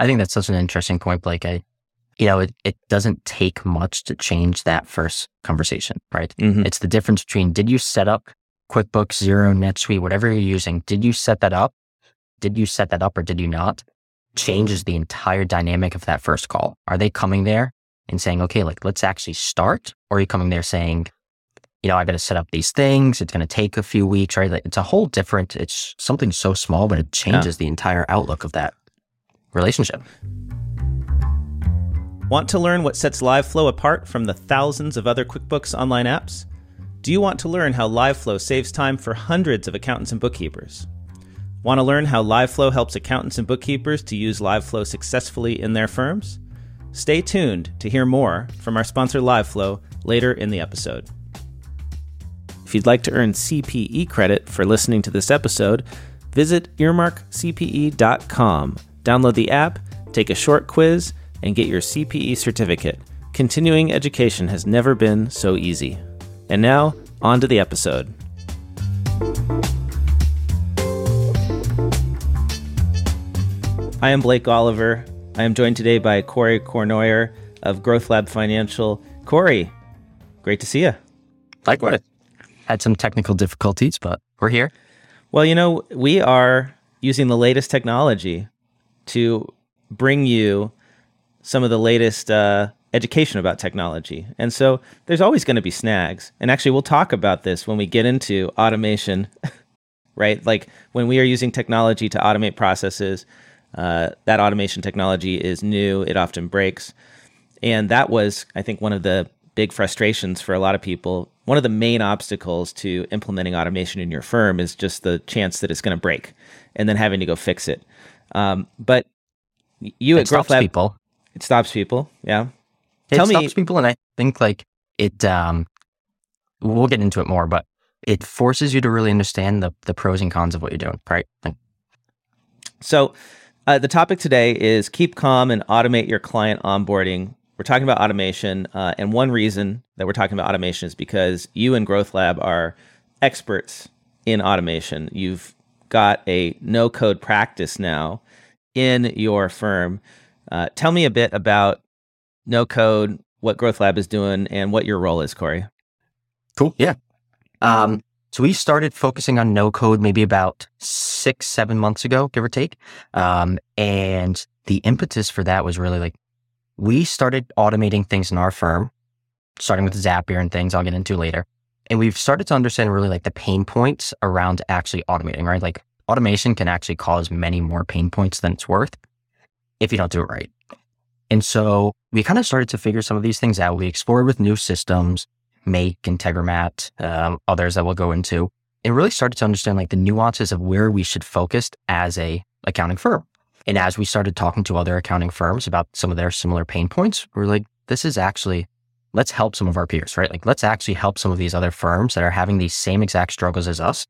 I think that's such an interesting point, Blake. I, you know, it, it doesn't take much to change that first conversation, right? Mhm. It's the difference between did you set up QuickBooks, Xero, NetSuite, whatever you're using, did you set that up? Did you set that up or did you not? Changes the entire dynamic of that first call. Are they coming there and saying, okay, like let's actually start? Or are you coming there saying, you know, I got to set up these things. It's going to take a few weeks, right? Like it's a whole different, it's something so small, but it changes the entire outlook of that relationship. Want to learn what sets LiveFlow apart from the thousands of other QuickBooks online apps? Do you want to learn how LiveFlow saves time for hundreds of accountants and bookkeepers? Want to learn how LiveFlow helps accountants and bookkeepers to use LiveFlow successfully in their firms? Stay tuned to hear more from our sponsor LiveFlow later in the episode. If you'd like to earn CPE credit for listening to this episode, visit earmarkcpe.com. Download the app, take a short quiz, and get your CPE certificate. Continuing education has never been so easy. And now, on to the episode. I am Blake Oliver. I am joined today by Corey Cornoyer of Growth Lab Financial. Corey, great to see you. Likewise. Had some technical difficulties, but we're here. Well, you know, we are using the latest technology to bring you some of the latest uh, education about technology. And so there's always going to be snags. And actually, we'll talk about this when we get into automation, right? Like when we are using technology to automate processes, uh, that automation technology is new, it often breaks. And that was, I think, one of the big frustrations for a lot of people. One of the main obstacles to implementing automation in your firm is just the chance that it's going to break and then having to go fix it. Um, but you It at Growth stops Lab, people. it stops people. Yeah. It Tell me- stops people, and I think like it. Um, we'll get into it more, but it forces you to really understand the the pros and cons of what you're doing, right? Like, So, uh, the topic today is keep calm and automate your client onboarding. We're talking about automation, uh, and one reason that we're talking about automation is because you and Growth Lab are experts in automation. You've got a no code practice now in your firm. Uh, tell me a bit about no code, what Growth Lab is doing, and what your role is, Corey. Cool. Yeah. Um, so we started focusing on no code maybe about six, seven months ago, give or take. Um, and the impetus for that was really like we started automating things in our firm, starting with Zapier and things I'll get into later. And we've started to understand really like the pain points around actually automating, right? Like automation can actually cause many more pain points than it's worth if you don't do it right. And so we kind of started to figure some of these things out. We explored with new systems, Make, Integromat, um, others that we'll go into, and really started to understand like the nuances of where we should focus as a accounting firm. And as we started talking to other accounting firms about some of their similar pain points, we're like, this is actually, let's help some of our peers, right? Like, let's actually help some of these other firms that are having these same exact struggles as us.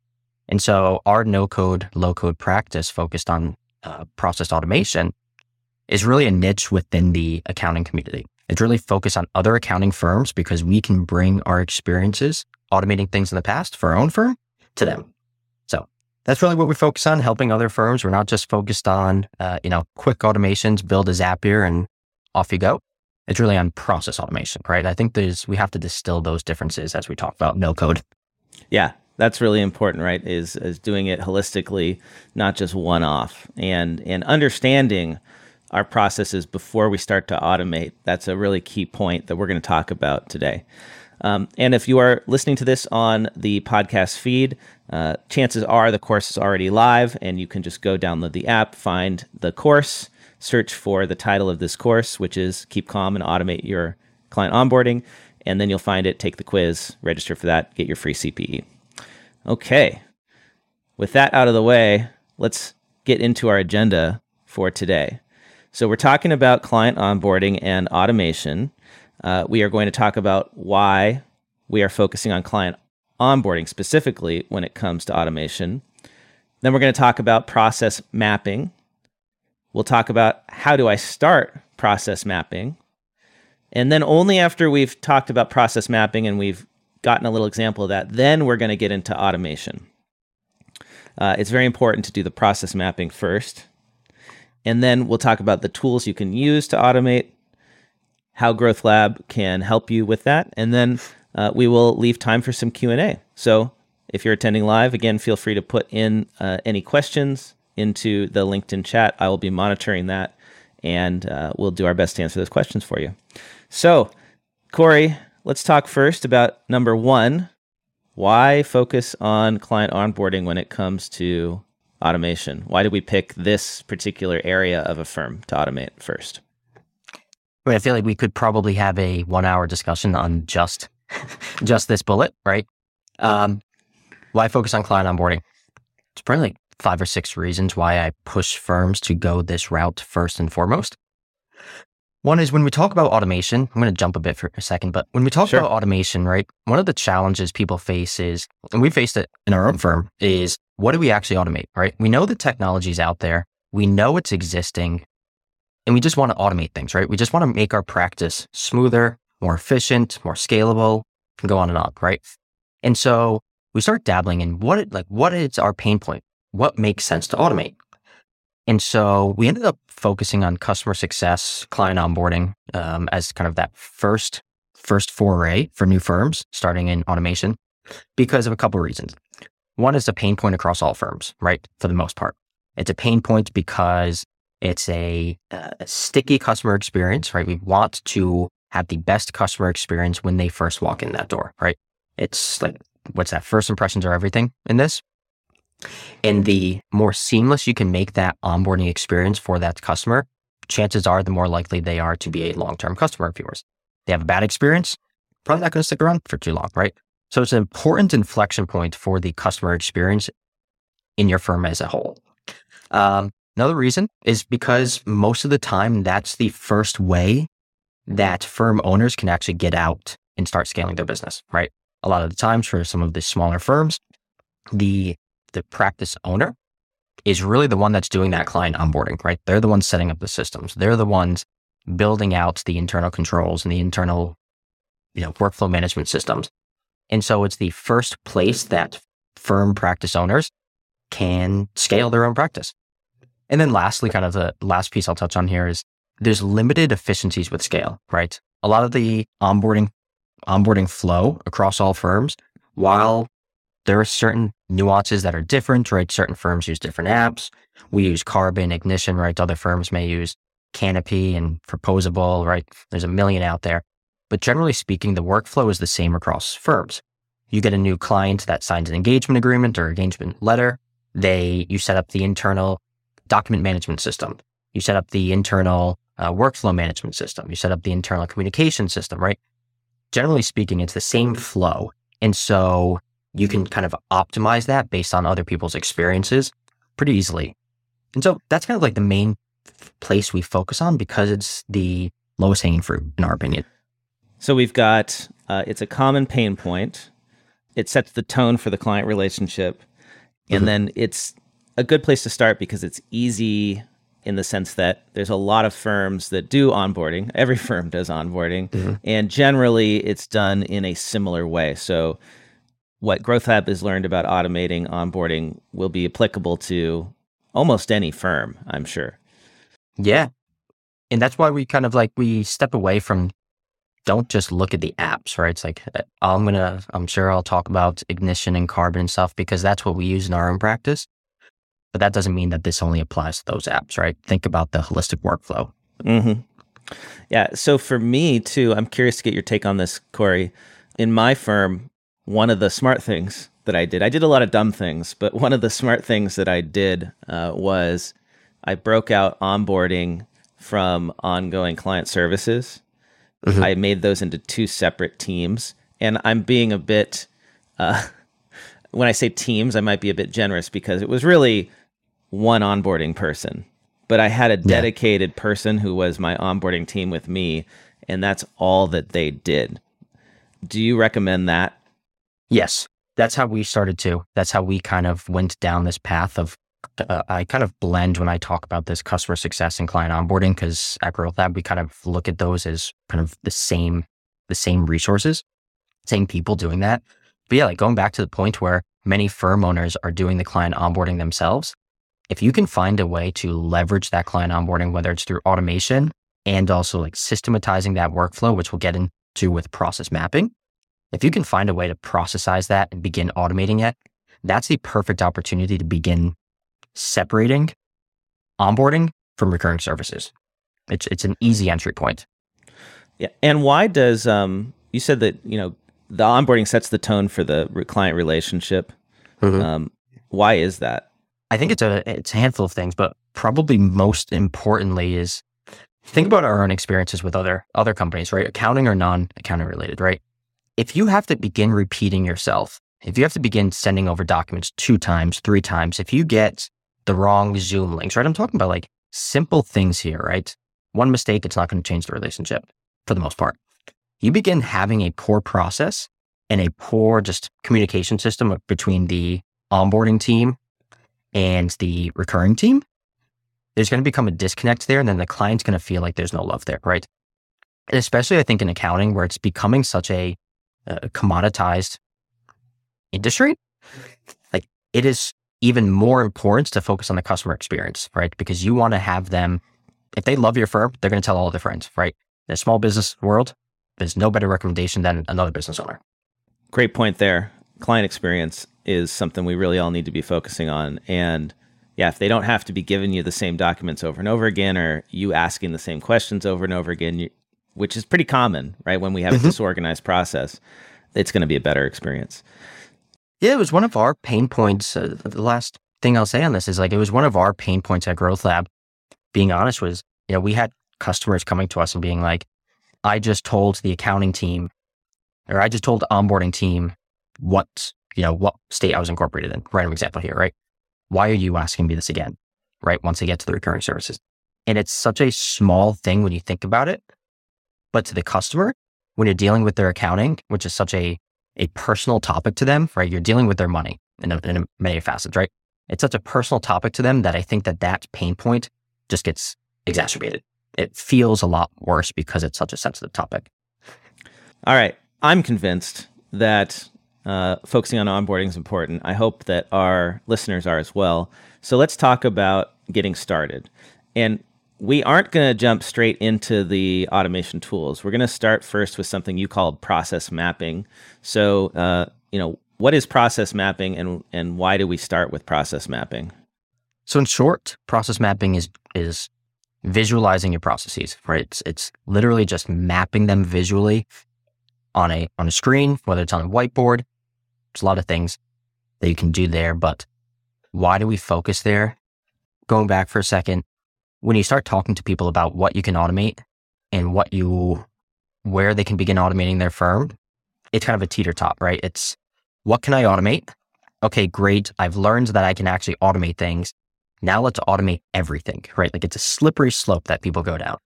And so our no code, low code practice focused on uh, process automation is really a niche within the accounting community. It's really focused on other accounting firms because we can bring our experiences automating things in the past for our own firm to them. So that's really what we focus on, helping other firms. We're not just focused on, uh, you know, quick automations, build a Zapier and off you go. It's really on process automation, right? I think there's, we have to distill those differences as we talk about no code. Yeah, that's really important, right? Is is doing it holistically, not just one off, and and understanding our processes before we start to automate. That's a really key point that we're going to talk about today. Um, and if you are listening to this on the podcast feed, uh, chances are the course is already live, and you can just go download the app, find the course, search for the title of this course, which is Keep Calm and Automate Your Client Onboarding, and then you'll find it, take the quiz, register for that, get your free CPE. Okay. With that out of the way, let's get into our agenda for today. So, we're talking about client onboarding and automation. Uh, we are going to talk about why we are focusing on client onboarding specifically when it comes to automation. Then, we're going to talk about process mapping. We'll talk about how do I start process mapping. And then, only after we've talked about process mapping and we've gotten a little example of that, then we're going to get into automation. Uh, it's very important to do the process mapping first. And then we'll talk about the tools you can use to automate, how Growth Lab can help you with that, and then uh, we will leave time for some Q&A. So if you're attending live, again, feel free to put in uh, any questions into the LinkedIn chat. I will be monitoring that, and uh, we'll do our best to answer those questions for you. So, Corey, let's talk first about number one. Why focus on client onboarding when it comes to automation? Why did we pick this particular area of a firm to automate first? I, mean, I feel like we could probably have a one hour discussion on just just this bullet, right? Um, why focus on client onboarding? It's probably like five or six reasons why I push firms to go this route first and foremost. One is when we talk about automation, I'm going to jump a bit for a second, but when we talk sure. about automation, right, one of the challenges people face is, and we faced it in our own firm, is what do we actually automate, right? We know the technology is out there. We know it's existing and we just want to automate things, right? We just want to make our practice smoother, more efficient, more scalable, and go on and on, right? And so we start dabbling in what, it, like, what is our pain point? What makes sense to automate? And so we ended up focusing on customer success, client onboarding um, as kind of that first first foray for new firms starting in automation because of a couple of reasons. One is a pain point across all firms, right? For the most part, it's a pain point because it's a, a sticky customer experience, right? We want to have the best customer experience when they first walk in that door, right? It's like, what's that? First impressions are everything in this. And the more seamless you can make that onboarding experience for that customer, chances are the more likely they are to be a long term customer of yours. They have a bad experience, probably not going to stick around for too long, right? So it's an important inflection point for the customer experience in your firm as a whole. Um, another reason is because most of the time, that's the first way that firm owners can actually get out and start scaling their business, right? A lot of the times for some of the smaller firms, the the practice owner is really the one that's doing that client onboarding, right? They're the ones setting up the systems. They're the ones building out the internal controls and the internal, you know, workflow management systems. And so it's the first place that firm practice owners can scale their own practice. And then lastly, kind of the last piece I'll touch on here is there's limited efficiencies with scale, right? A lot of the onboarding, onboarding flow across all firms, while there are certain nuances that are different, right? Certain firms use different apps. We use Karbon, Ignition, right? Other firms may use Canopy and Proposable, right? There's a million out there. But generally speaking, the workflow is the same across firms. You get a new client that signs an engagement agreement or engagement letter. They, you set up the internal document management system. You set up the internal uh, workflow management system. You set up the internal communication system, right? Generally speaking, it's the same flow. And so you can kind of optimize that based on other people's experiences pretty easily. And so that's kind of like the main place we focus on because it's the lowest hanging fruit, in our opinion. So we've got uh, it's a common pain point. It sets the tone for the client relationship. And mm-hmm. then it's a good place to start because it's easy in the sense that there's a lot of firms that do onboarding. Every firm does onboarding. Mm-hmm. And generally, it's done in a similar way. So what Growth Lab has learned about automating onboarding will be applicable to almost any firm, I'm sure. Yeah. And that's why we kind of like we step away from don't just look at the apps, right? It's like uh, I'm going to I'm sure I'll talk about ignition and Karbon and stuff because that's what we use in our own practice. But that doesn't mean that this only applies to those apps, right? Think about the holistic workflow. hmm Yeah. So for me too, I'm curious to get your take on this, Corey. In my firm, one of the smart things that I did, I did a lot of dumb things, but one of the smart things that I did uh, was I broke out onboarding from ongoing client services. Mm-hmm. I made those into two separate teams. And I'm being a bit, uh, when I say teams, I might be a bit generous because it was really one onboarding person. But I had a dedicated yeah. person who was my onboarding team with me, and that's all that they did. Do you recommend that Yes, that's how we started too. That's how we kind of went down this path of. Uh, I kind of blend when I talk about this customer success and client onboarding because at Growth Lab we kind of look at those as kind of the same, the same resources, same people doing that. But yeah, like going back to the point where many firm owners are doing the client onboarding themselves. if you can find a way to leverage that client onboarding, whether it's through automation and also like systematizing that workflow, which we'll get into with process mapping, if you can find a way to processize that and begin automating it, that's the perfect opportunity to begin separating onboarding from recurring services. It's it's an easy entry point. Yeah, and why does um you said that you know the onboarding sets the tone for the client relationship. Mm-hmm. Um, why is that? I think it's a it's a handful of things, but probably most importantly is think about our own experiences with other other companies, right? Accounting or non accounting related, right? If you have to begin repeating yourself, if you have to begin sending over documents two times, three times, if you get the wrong Zoom links, right? I'm talking about like simple things here, right? One mistake, it's not going to change the relationship for the most part. You begin having a poor process and a poor just communication system between the onboarding team and the recurring team. There's going to become a disconnect there, and then the client's going to feel like there's no love there, right? And especially, I think, in accounting, where it's becoming such a, a commoditized industry, like it is even more important to focus on the customer experience, right? Because you want to have them, if they love your firm, they're going to tell all their friends, right? In a small business world, there's no better recommendation than another business owner. Great point there. Client experience is something we really all need to be focusing on. And yeah, if they don't have to be giving you the same documents over and over again, or you asking the same questions over and over again, which is pretty common, right? When we have mm-hmm. a disorganized process, it's going to be a better experience. Yeah, it was one of our pain points. Uh, the last thing I'll say on this is like it was one of our pain points at Growth Lab. Being honest, was you know we had customers coming to us and being like, "I just told the accounting team, or I just told the onboarding team what you know what state I was incorporated in." Random example here, right? Why are you asking me this again? Right? Once I get to the recurring services, and it's such a small thing when you think about it, but to the customer, when you're dealing with their accounting, which is such a a personal topic to them, right? You're dealing with their money in, a, in many facets, right? It's such a personal topic to them that I think that that pain point just gets exacerbated. It feels a lot worse because it's such a sensitive topic. All right. I'm convinced that uh, focusing on onboarding is important. I hope that our listeners are as well. So let's talk about getting started. And we aren't going to jump straight into the automation tools. We're going to start first with something you called process mapping. So, uh, you know, what is process mapping and, and why do we start with process mapping? So, in short, process mapping is, is visualizing your processes, right? It's, it's literally just mapping them visually on a, on a screen, whether it's on a whiteboard. There's a lot of things that you can do there, but why do we focus there? Going back for a second, when you start talking to people about what you can automate and what you, where they can begin automating their firm, it's kind of a teeter top, right? It's what can I automate? Okay, great. I've learned that I can actually automate things. Now let's automate everything, right? Like it's a slippery slope that people go down.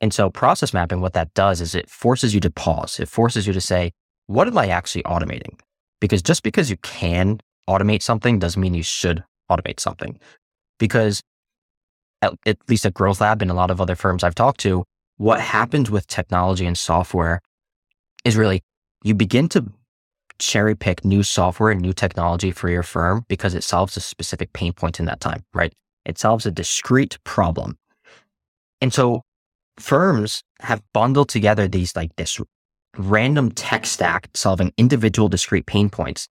And so process mapping, what that does is it forces you to pause. It forces you to say, what am I actually automating? Because just because you can automate something doesn't mean you should automate something. Because at, at least at Growth Lab and a lot of other firms I've talked to, what happens with technology and software is really you begin to cherry pick new software and new technology for your firm because it solves a specific pain point in that time, right? It solves a discrete problem. And so firms have bundled together these like this random tech stack solving individual discrete pain points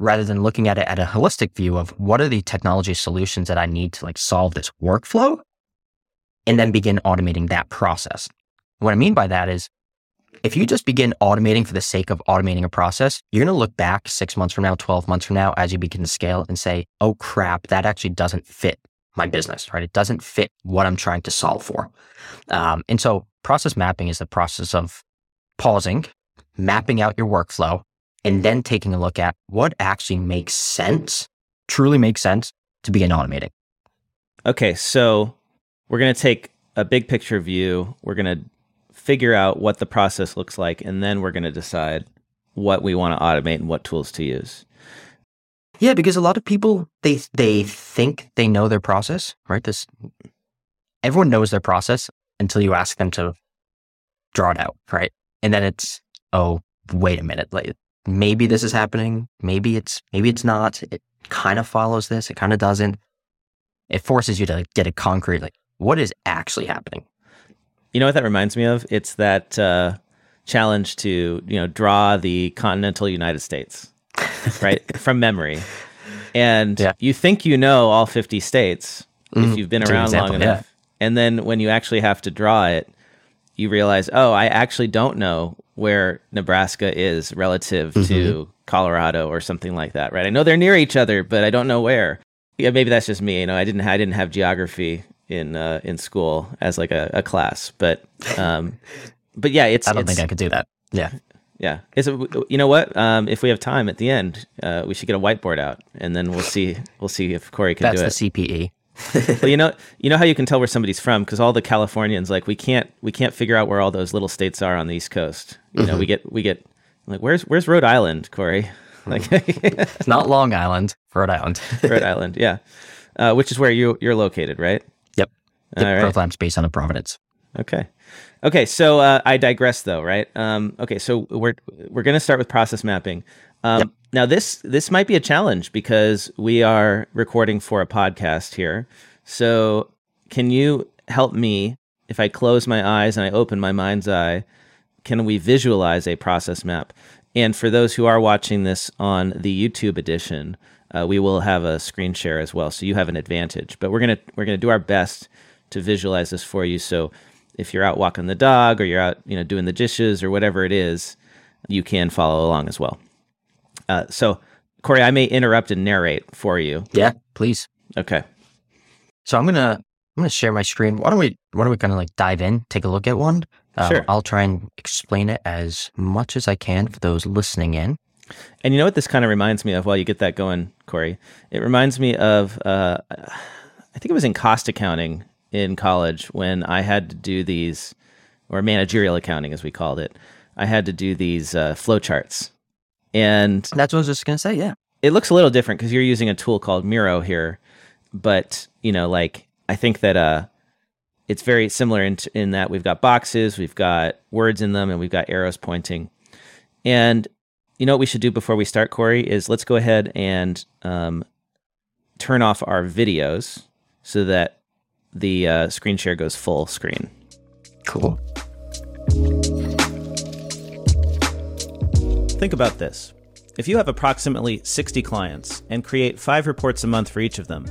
rather than looking at it at a holistic view of what are the technology solutions that I need to like solve this workflow and then begin automating that process. What I mean by that is if you just begin automating for the sake of automating a process, you're going to look back six months from now, 12 months from now, as you begin to scale and say, oh crap, that actually doesn't fit my business, right? It doesn't fit what I'm trying to solve for. Um, and so process mapping is the process of pausing, mapping out your workflow, and then taking a look at what actually makes sense, truly makes sense to begin automating. Okay, so we're going to take a big picture view. We're going to figure out what the process looks like, and then we're going to decide what we want to automate and what tools to use. Yeah, because a lot of people they they think they know their process, right? This everyone knows their process until you ask them to draw it out, right? And then it's oh, wait a minute, like maybe this is happening. Maybe it's, maybe it's not. It kind of follows this. It kind of doesn't. it forces you to get a concrete, like, what is actually happening? You know what that reminds me of? It's that uh, challenge to, you know, draw the continental United States, right? From memory. And Yeah. you think you know all 50 states if Mhm. you've been around example, long yeah. enough. And then when you actually have to draw it, you realize, oh, I actually don't know where Nebraska is relative Mm-hmm. to Colorado or something like that, right? I know they're near each other, but I don't know where. Yeah, maybe that's just me. You know, I didn't I didn't have geography in uh, in school as like a, a class, but um, but yeah, it's I don't it's, think I could do that. Yeah. yeah. It's a, you know what? Um, if we have time at the end, uh, we should get a whiteboard out, and then we'll see we'll see if Corey can That's do the it. CPE. Well, you know, you know how you can tell where somebody's from because all the Californians like we can't we can't figure out where all those little states are on the East Coast. You know, we get we get like where's where's Rhode Island, Corey? Like It's not Long Island, Rhode Island. Rhode Island, yeah, uh, which is where you you're located, right? yep. All The right. Growth Lab's based on a Providence. Okay. Okay. So uh, I digress, though, right? Um, okay. So we're we're going to start with process mapping. Um, Yep. Now this this might be a challenge because we are recording for a podcast here. So can you help me if I close my eyes and I open my mind's eye? Can we visualize a process map? And for those who are watching this on the YouTube edition, uh, we will have a screen share as well, so you have an advantage. But we're gonna we're gonna do our best to visualize this for you. So if you're out walking the dog or you're out, you know, doing the dishes or whatever it is, you can follow along as well. Uh, so, Corey, I may interrupt and narrate for you. Yeah, please. Okay. So I'm gonna I'm gonna share my screen. Why don't we why don't we kind of like dive in, take a look at one? Um, Sure. I'll try and explain it as much as I can for those listening in. And you know what this kind of reminds me of while you get that going, Corey? It reminds me of, uh, I think it was in cost accounting in college when I had to do these, or managerial accounting as we called it. I had to do these uh, flow charts. And That's what I was just gonna say. Yeah. it looks a little different because you're using a tool called Miro here, but you know, like I think that uh, it's very similar in in that we've got boxes, we've got words in them, and we've got arrows pointing. And you know what we should do before we start, Corey, is let's go ahead and um, turn off our videos so that the uh, screen share goes full screen. Cool. Think about this. If you have approximately 60 clients and create five reports a month for each of them,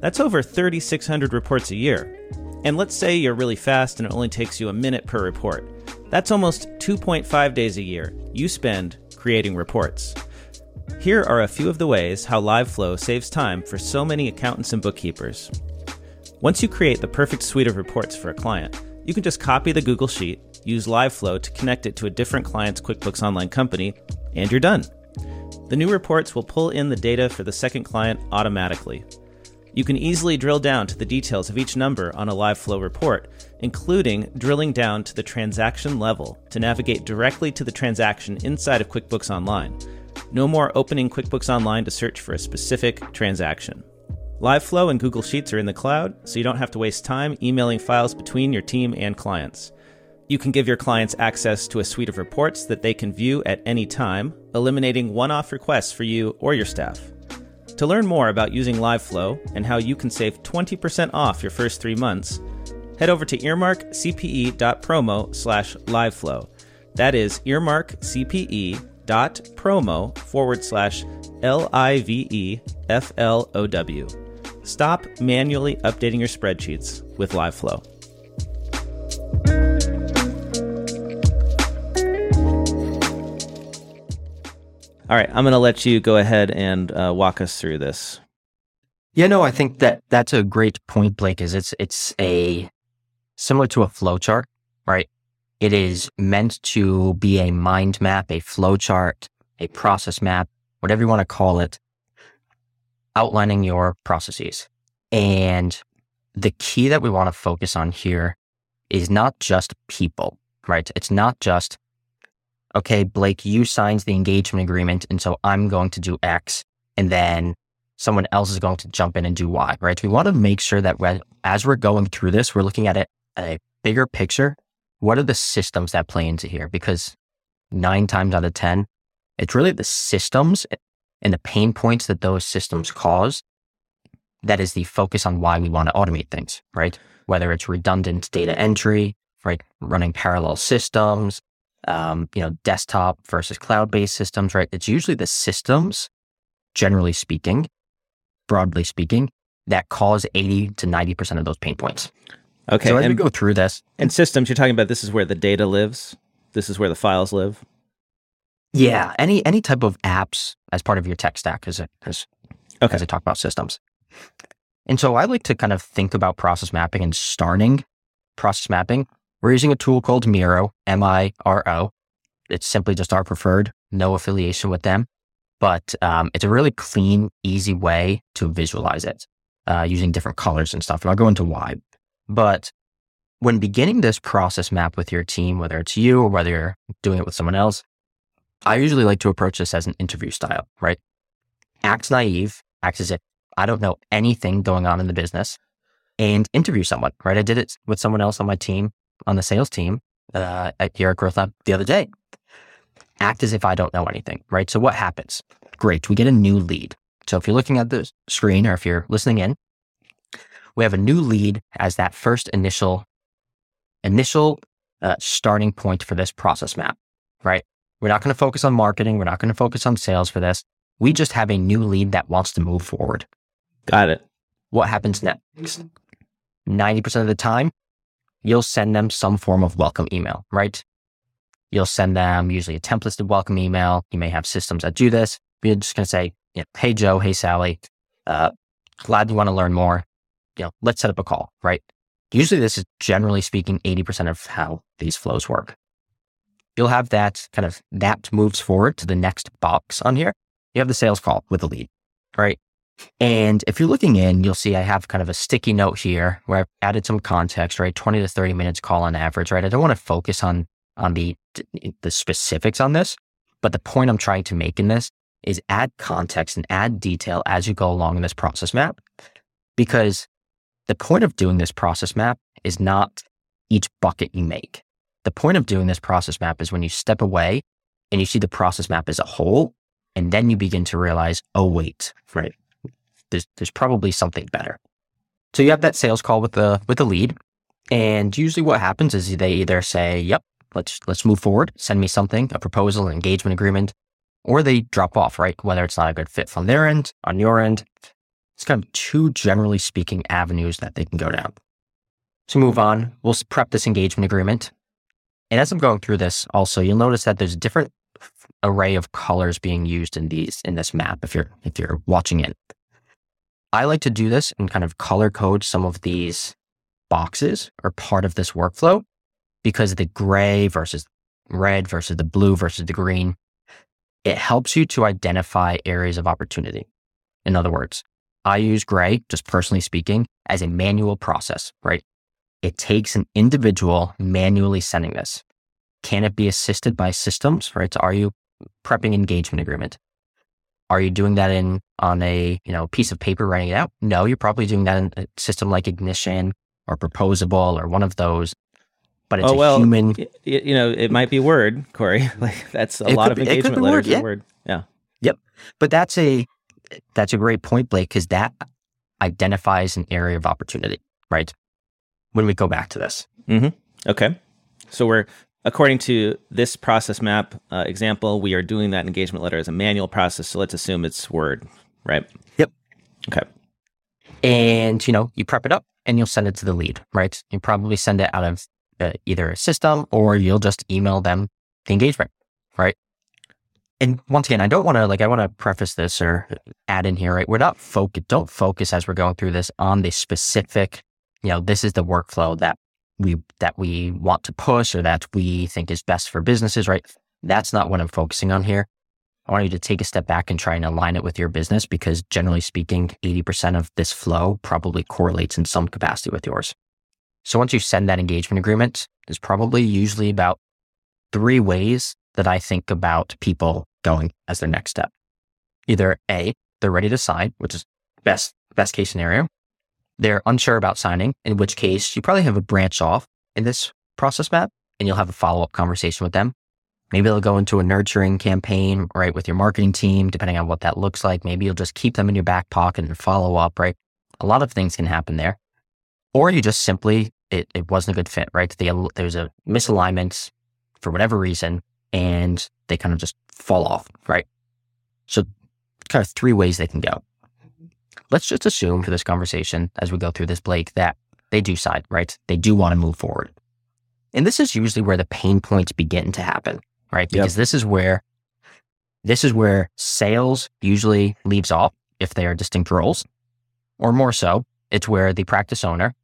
that's over 3,600 reports a year. And let's say you're really fast and it only takes you a minute per report. That's almost 2.5 days a year you spend creating reports. Here are a few of the ways how LiveFlow saves time for so many accountants and bookkeepers. Once you create the perfect suite of reports for a client, you can just copy the Google Sheet, use LiveFlow to connect it to a different client's QuickBooks Online company, and you're done. The new reports will pull in the data for the second client automatically. You can easily drill down to the details of each number on a LiveFlow report, including drilling down to the transaction level to navigate directly to the transaction inside of QuickBooks Online. No more opening QuickBooks Online to search for a specific transaction. LiveFlow and Google Sheets are in the cloud, so you don't have to waste time emailing files between your team and clients. You can give your clients access to a suite of reports that they can view at any time, eliminating one off requests for you or your staff. To learn more about using LiveFlow and how you can save 20% off your first three months, head over to earmarkcpe.promo slash liveflow. That is earmarkcpe.promo forward slash L I V E F L O W. Stop manually updating your spreadsheets with LiveFlow. All right, I'm going to let you go ahead and uh, walk us through this. Yeah, no, I think that that's a great point, Blake. Is it's it's a similar to a flow chart, right? It is meant to be a mind map, a flow chart, a process map, whatever you want to call it, outlining your processes. And the key that we want to focus on here is not just people, right? It's not just, okay, Blake, you signed the engagement agreement, and so I'm going to do X, and then someone else is going to jump in and do Y, right? We want to make sure that when, as we're going through this, we're looking at it at a bigger picture. What are the systems that play into here? Because nine times out of 10, it's really the systems and the pain points that those systems cause that is the focus on why we want to automate things, right? Whether it's redundant data entry, right? Running parallel systems, um, you know, desktop versus cloud-based systems, right? It's usually the systems, generally speaking, broadly speaking, that cause 80 to 90% of those pain points. Okay. So as and, we go through this, and systems, you're talking about this is where the data lives. This is where the files live. yeah, any any type of apps as part of your tech stack as as Okay. as I talk about systems. And so I like to kind of think about process mapping and starting process mapping. We're using a tool called Miro, M I R O. It's simply just our preferred, no affiliation with them, but um, it's a really clean, easy way to visualize it uh, using different colors and stuff. And I'll go into why. But when beginning this process map with your team, whether it's you or whether you're doing it with someone else, I usually like to approach this as an interview style, right? Act naive, act as if I don't know anything going on in the business and interview someone, right? I did it with someone else on my team, on the sales team uh, at here at Growth Lab the other day. Act as if I don't know anything, right? So what happens? Great. We get a new lead. So if you're looking at the screen or if you're listening in, we have a new lead as that first initial, initial uh, starting point for this process map, right? We're not going to focus on marketing. We're not going to focus on sales for this. We just have a new lead that wants to move forward. Got it. What happens next? 90% of the time, you'll send them some form of welcome email, right? You'll send them usually a templated welcome email. You may have systems that do this. You're just going to say, you know, Hey, Joe. Hey, Sally. Uh, glad you want to learn more. You know, let's set up a call, right? Usually this is generally speaking 80% of how these flows work. You'll have that kind of, that moves forward to the next box on here. You have the sales call with the lead, right? And if you're looking in, you'll see I have kind of a sticky note here where I've added some context, right? 20 to 30 minutes call on average, right? I don't want to focus on, on the, the specifics on this, but the point I'm trying to make in this is add context and add detail as you go along in this process map. Because the point of doing this process map is not each bucket you make. The point of doing this process map is when you step away and you see the process map as a whole, and then you begin to realize, oh, wait, right? There's, there's probably something better. So you have that sales call with the, with the lead. And usually what happens is they either say, yep, let's, let's move forward. Send me something, a proposal, an engagement agreement, or they drop off, right? Whether it's not a good fit from their end, on your end. It's kind of two generally speaking avenues that they can go down. So move on. We'll prep this engagement agreement. And as I'm going through this, also, you'll notice that there's a different array of colors being used in these, in this map if you're, if you're watching in. I like to do this and kind of color code some of these boxes or part of this workflow because the gray versus red versus the blue versus the green, it helps you to identify areas of opportunity. In other words, I use gray, just personally speaking, as a manual process, right? It takes an individual manually sending this. Can it be assisted by systems, right? So are you prepping engagement agreement? Are you doing that in on a you know piece of paper writing it out? No, you're probably doing that in a system like Ignition or Proposable or one of those. But it's oh a well, human. y- you know, it might be Word, Corey. Like that's a It lot could of be- it could engagement letters Word, in yeah. Word. Yeah. Yep. But that's a that's a great point, Blake, because that identifies an area of opportunity, right? When we go back to this, Mm-hmm. Okay. So we're according to this process map uh, example, we are doing that engagement letter as a manual process. So let's assume it's Word, right? Yep. Okay. and you know you prep it up and you'll send it to the lead, right? You probably send it out of uh, either a system or you'll just email them the engagement, right? And once again, I don't want to like I want to preface this or add in here, right? We're not focus. Don't focus as we're going through this on the specific. You know, this is the workflow that we that we want to push or that we think is best for businesses, right? That's not what I'm focusing on here. I want you to take a step back and try and align it with your business because generally speaking, 80% of this flow probably correlates in some capacity with yours. So once you send that engagement agreement, there's probably usually about three ways that I think about people going as their next step. Either A, they're ready to sign, which is best, best case scenario. They're unsure about signing, in which case you probably have a branch off in this process map and you'll have a follow up conversation with them. Maybe they'll go into a nurturing campaign, right, with your marketing team, depending on what that looks like. Maybe you'll just keep them in your back pocket and follow up, right? a lot of things can happen there. Or you just simply, it, it wasn't a good fit, right? They, there's a misalignment for whatever reason, and they kind of just fall off, right? So kind of three ways they can go. Let's just assume for this conversation as we go through this, Blake, that they do side, right? They do want to move forward. And this is usually where the pain points begin to happen, right? Because yep. this is where this is where sales usually leaves off if they are distinct roles, or more so, it's where the practice owner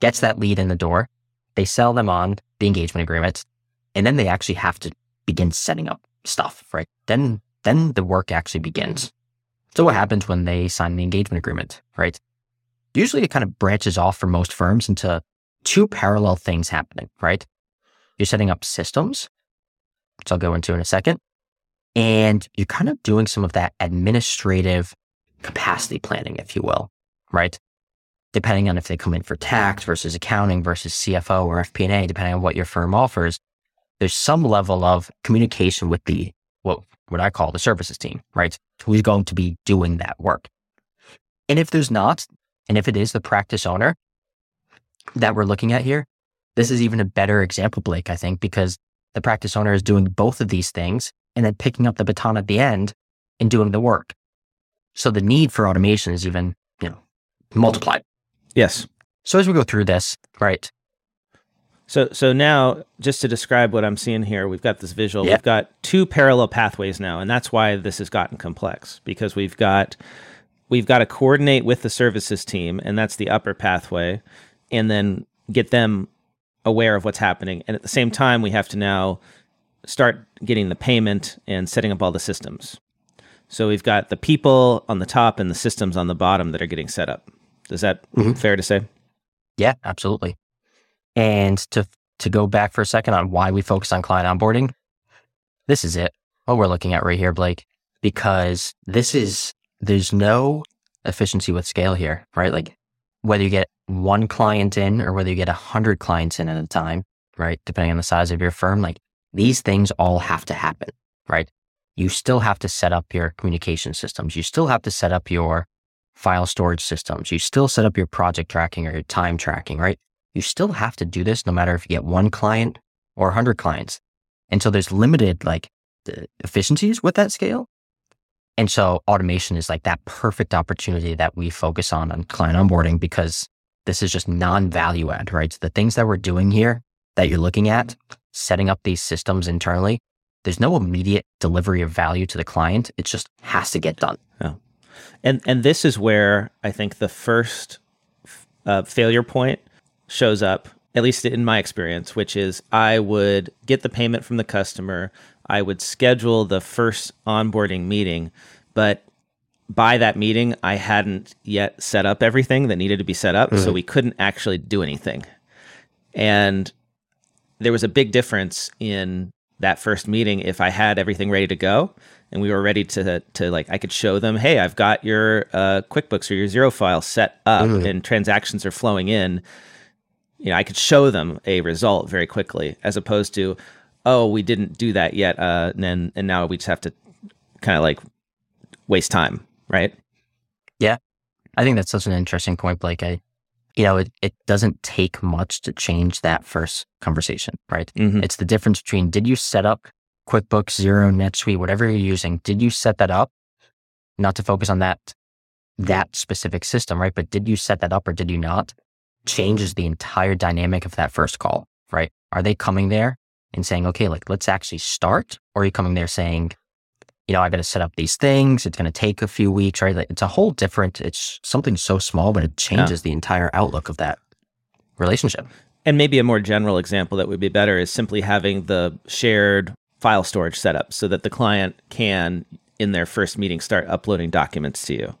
gets that lead in the door, they sell them on the engagement agreement, and then they actually have to begin setting up stuff, right? Then then the work actually begins. So what happens when they sign the engagement agreement, right? Usually it kind of branches off for most firms into two parallel things happening, right? You're setting up systems, which I'll go into in a second, and you're kind of doing some of that administrative capacity planning, if you will, right? Depending on if they come in for tax versus accounting versus CFO or FP&A, depending on what your firm offers, there's some level of communication with the what what I call the services team, right? Who's going to be doing that work. And if there's not, and if it is the practice owner that we're looking at here, this is even a better example, Blake, I think, because the practice owner is doing both of these things and then picking up the baton at the end and doing the work. So the need for automation is even, you know, multiplied. Yes. So as we go through this, right? So so now just to describe what I'm seeing here, we've got this visual. We've got two parallel pathways now, and that's why this has gotten complex because we've got we've got to coordinate with the services team, and that's the upper pathway, and then get them aware of what's happening. And at the same time, we have to now start getting the payment and setting up all the systems. So we've got the people on the top and the systems on the bottom that are getting set up. Is that mm-hmm. fair to say? Yeah, absolutely. And to to go back for a second on why we focus on client onboarding, this is it. What we're looking at right here, Blake, because this is there's no efficiency with scale here, right? Like whether you get one client in or whether you get a hundred clients in at a time, right? Depending on the size of your firm, like these things all have to happen, right? You still have to set up your communication systems. You still have to set up your file storage systems. You still set up your project tracking or your time tracking, right? You still have to do this no matter if you get one client or 100 clients. And so there's limited like efficiencies with that scale. And so automation is like that perfect opportunity that we focus on on client onboarding because this is just non value add, right? So the things that we're doing here that you're looking at, setting up these systems internally, there's no immediate delivery of value to the client. It just has to get done. Yeah. And and this is where I think the first uh, failure point shows up, at least in my experience, which is I would get the payment from the customer, I would schedule the first onboarding meeting, but by that meeting, I hadn't yet set up everything that needed to be set up, mm-hmm. so we couldn't actually do anything. And there was a big difference in that first meeting if I had everything ready to go and we were ready to to like I could show them, hey, I've got your uh, QuickBooks or your Xero file set up mm-hmm. and transactions are flowing in. You know, I could show them a result very quickly, as opposed to, oh, we didn't do that yet, uh, and and now we just have to kind of like waste time, right? Yeah, I think that's such an interesting point, Blake. I, you know, it, it doesn't take much to change that first conversation, right? Mm-hmm. It's the difference between did you set up QuickBooks, Xero, NetSuite, whatever you're using, did you set that up? Not to focus on that that specific system, right? But did you set that up or did you not? Changes the entire dynamic of that first call, right? Are they coming there and saying, okay, like let's actually start? Or are you coming there saying, you know, I got to set up these things. It's going to take a few weeks, right? Like it's a whole different, it's something so small, but it changes yeah. the entire outlook of that relationship. And maybe a more general example that would be better is simply having the shared file storage setup so that the client can, in their first meeting, start uploading documents to you.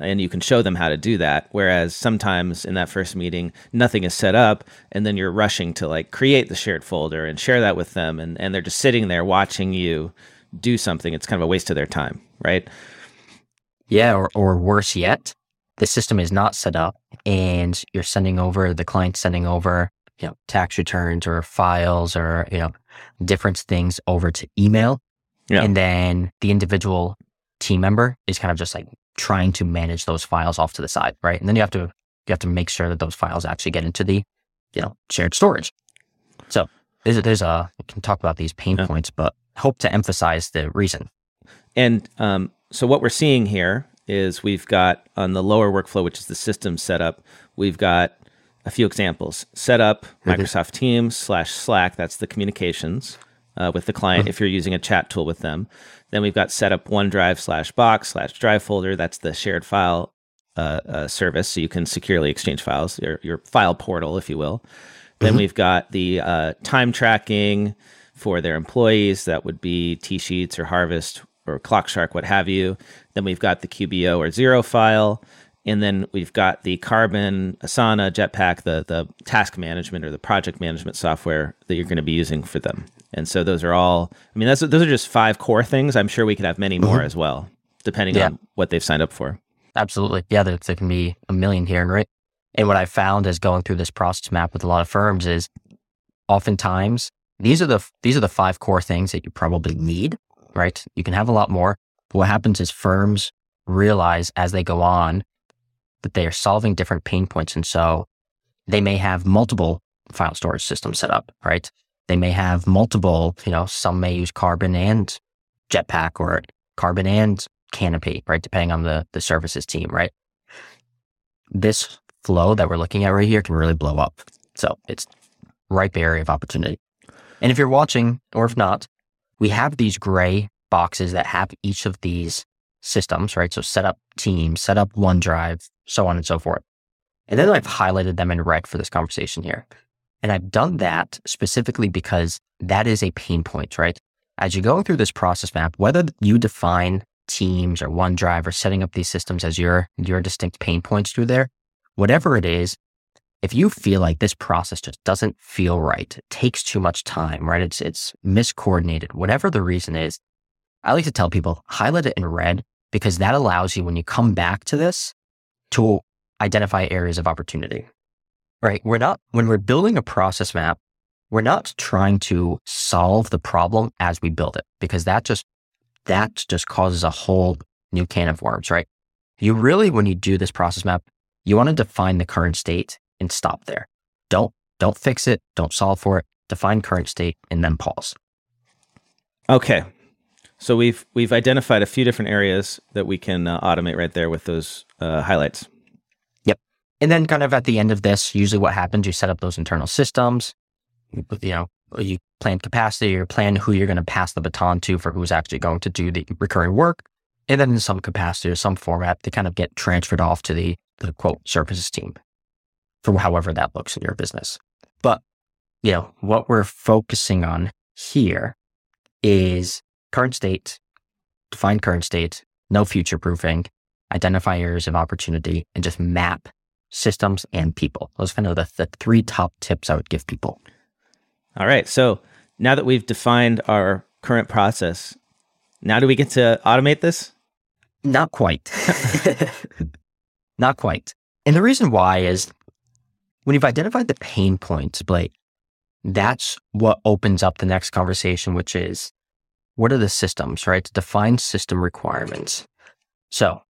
And you can show them how to do that. Whereas sometimes in that first meeting, nothing is set up, and then you're rushing to like create the shared folder and share that with them. And, and they're just sitting there watching you do something. It's kind of a waste of their time, right? Yeah. Or, or worse yet, the system is not set up and you're sending over, the client sending over, you know, tax returns or files or, you know, different things over to email. Yeah. And then the individual team member is kind of just like trying to manage those files off to the side, right? And then you have to you have to make sure that those files actually get into the you know shared storage. So there's a, there's a we can talk about these pain Yeah. points, but hope to emphasize the reason. And um, so what we're seeing here is we've got on the lower workflow, which is the system setup, we've got a few examples. Set up Microsoft Teams slash Slack, that's the communications uh, with the client if you're using a chat tool with them. Then we've got set up OneDrive slash box slash drive folder, that's the shared file uh, uh, service, so you can securely exchange files, your, your file portal, if you will. Then we've got the uh, time tracking for their employees. That would be T Sheets or Harvest or ClockShark, what have you. Then we've got the QBO or Xero file. And then we've got the Karbon, Asana, Jetpack, the, the task management or the project management software that you're going to be using for them. And so those are all, I mean, that's, those are just five core things. I'm sure we could have many mm-hmm. more as well, depending Yeah. on what they've signed up for. Absolutely. Yeah, there, there can be a million here, right? And what I found is going through this process map with a lot of firms is oftentimes these are the these are the five core things that you probably need, right? You can have a lot more, but what happens is firms realize as they go on that they are solving different pain points, and so they may have multiple file storage systems set up, right? They may have multiple, you know, some may use Karbon and Jetpack or Karbon and Canopy, right? Depending on the the services team, right? This flow that we're looking at right here can really blow up. So it's ripe area of opportunity. And if you're watching, or if not, we have these gray boxes that have each of these systems, right? So set up Teams, set up OneDrive, so on and so forth. And then I've highlighted them in red for this conversation here. And I've done that specifically because that is a pain point, right? As you're going through this process map, whether you define Teams or OneDrive or setting up these systems as your, your distinct pain points through there, whatever it is, if you feel like this process just doesn't feel right, it takes too much time, right? It's, it's miscoordinated, whatever the reason is, I like to tell people highlight it in red because that allows you when you come back to this to identify areas of opportunity, right? We're not, when we're building a process map, we're not trying to solve the problem as we build it because that just, that just causes a whole new can of worms, right? You really, when you do this process map, you want to define the current state and stop there. Don't, don't fix it. Don't solve for it. Define current state and then pause. Okay. So we've we've identified a few different areas that we can uh, automate right there with those uh, highlights. And then kind of at the end of this, usually what happens, you set up those internal systems, you you know, you plan capacity or plan who you're going to pass the baton to for who's actually going to do the recurring work. And then in some capacity or some format, they kind of get transferred off to the, the quote services team for however that looks in your business. But, you know, what we're focusing on here is current state, define current state, no future proofing, identify areas of opportunity, and just map systems and people. Those are kind of the, the three top tips I would give people. All right. So now that we've defined our current process, now do we get to automate this? Not quite. Not quite. And the reason why is when you've identified the pain points, Blake, that's what opens up the next conversation, which is what are the systems, right? To define system requirements. So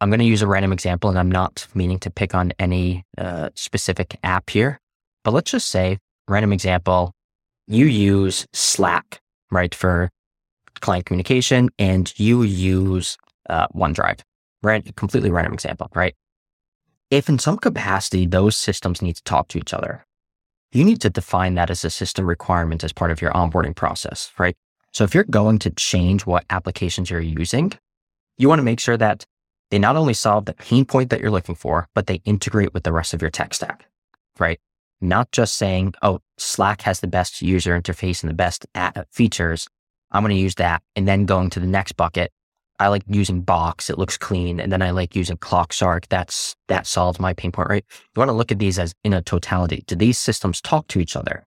I'm going to use a random example and I'm not meaning to pick on any uh, specific app here, but let's just say, random example, you use Slack, right, for client communication and you use uh, OneDrive. Right, completely random example, right? If in some capacity those systems need to talk to each other, you need to define that as a system requirement as part of your onboarding process, right? So if you're going to change what applications you're using, you want to make sure that they not only solve the pain point that you're looking for, but they integrate with the rest of your tech stack, right? Not just saying, oh, Slack has the best user interface and the best a- features. I'm going to use that. And then going to the next bucket. I like using Box. It looks clean. And then I like using ClockShark. That's, that solves my pain point, right? You want to look at these as in a totality. Do these systems talk to each other?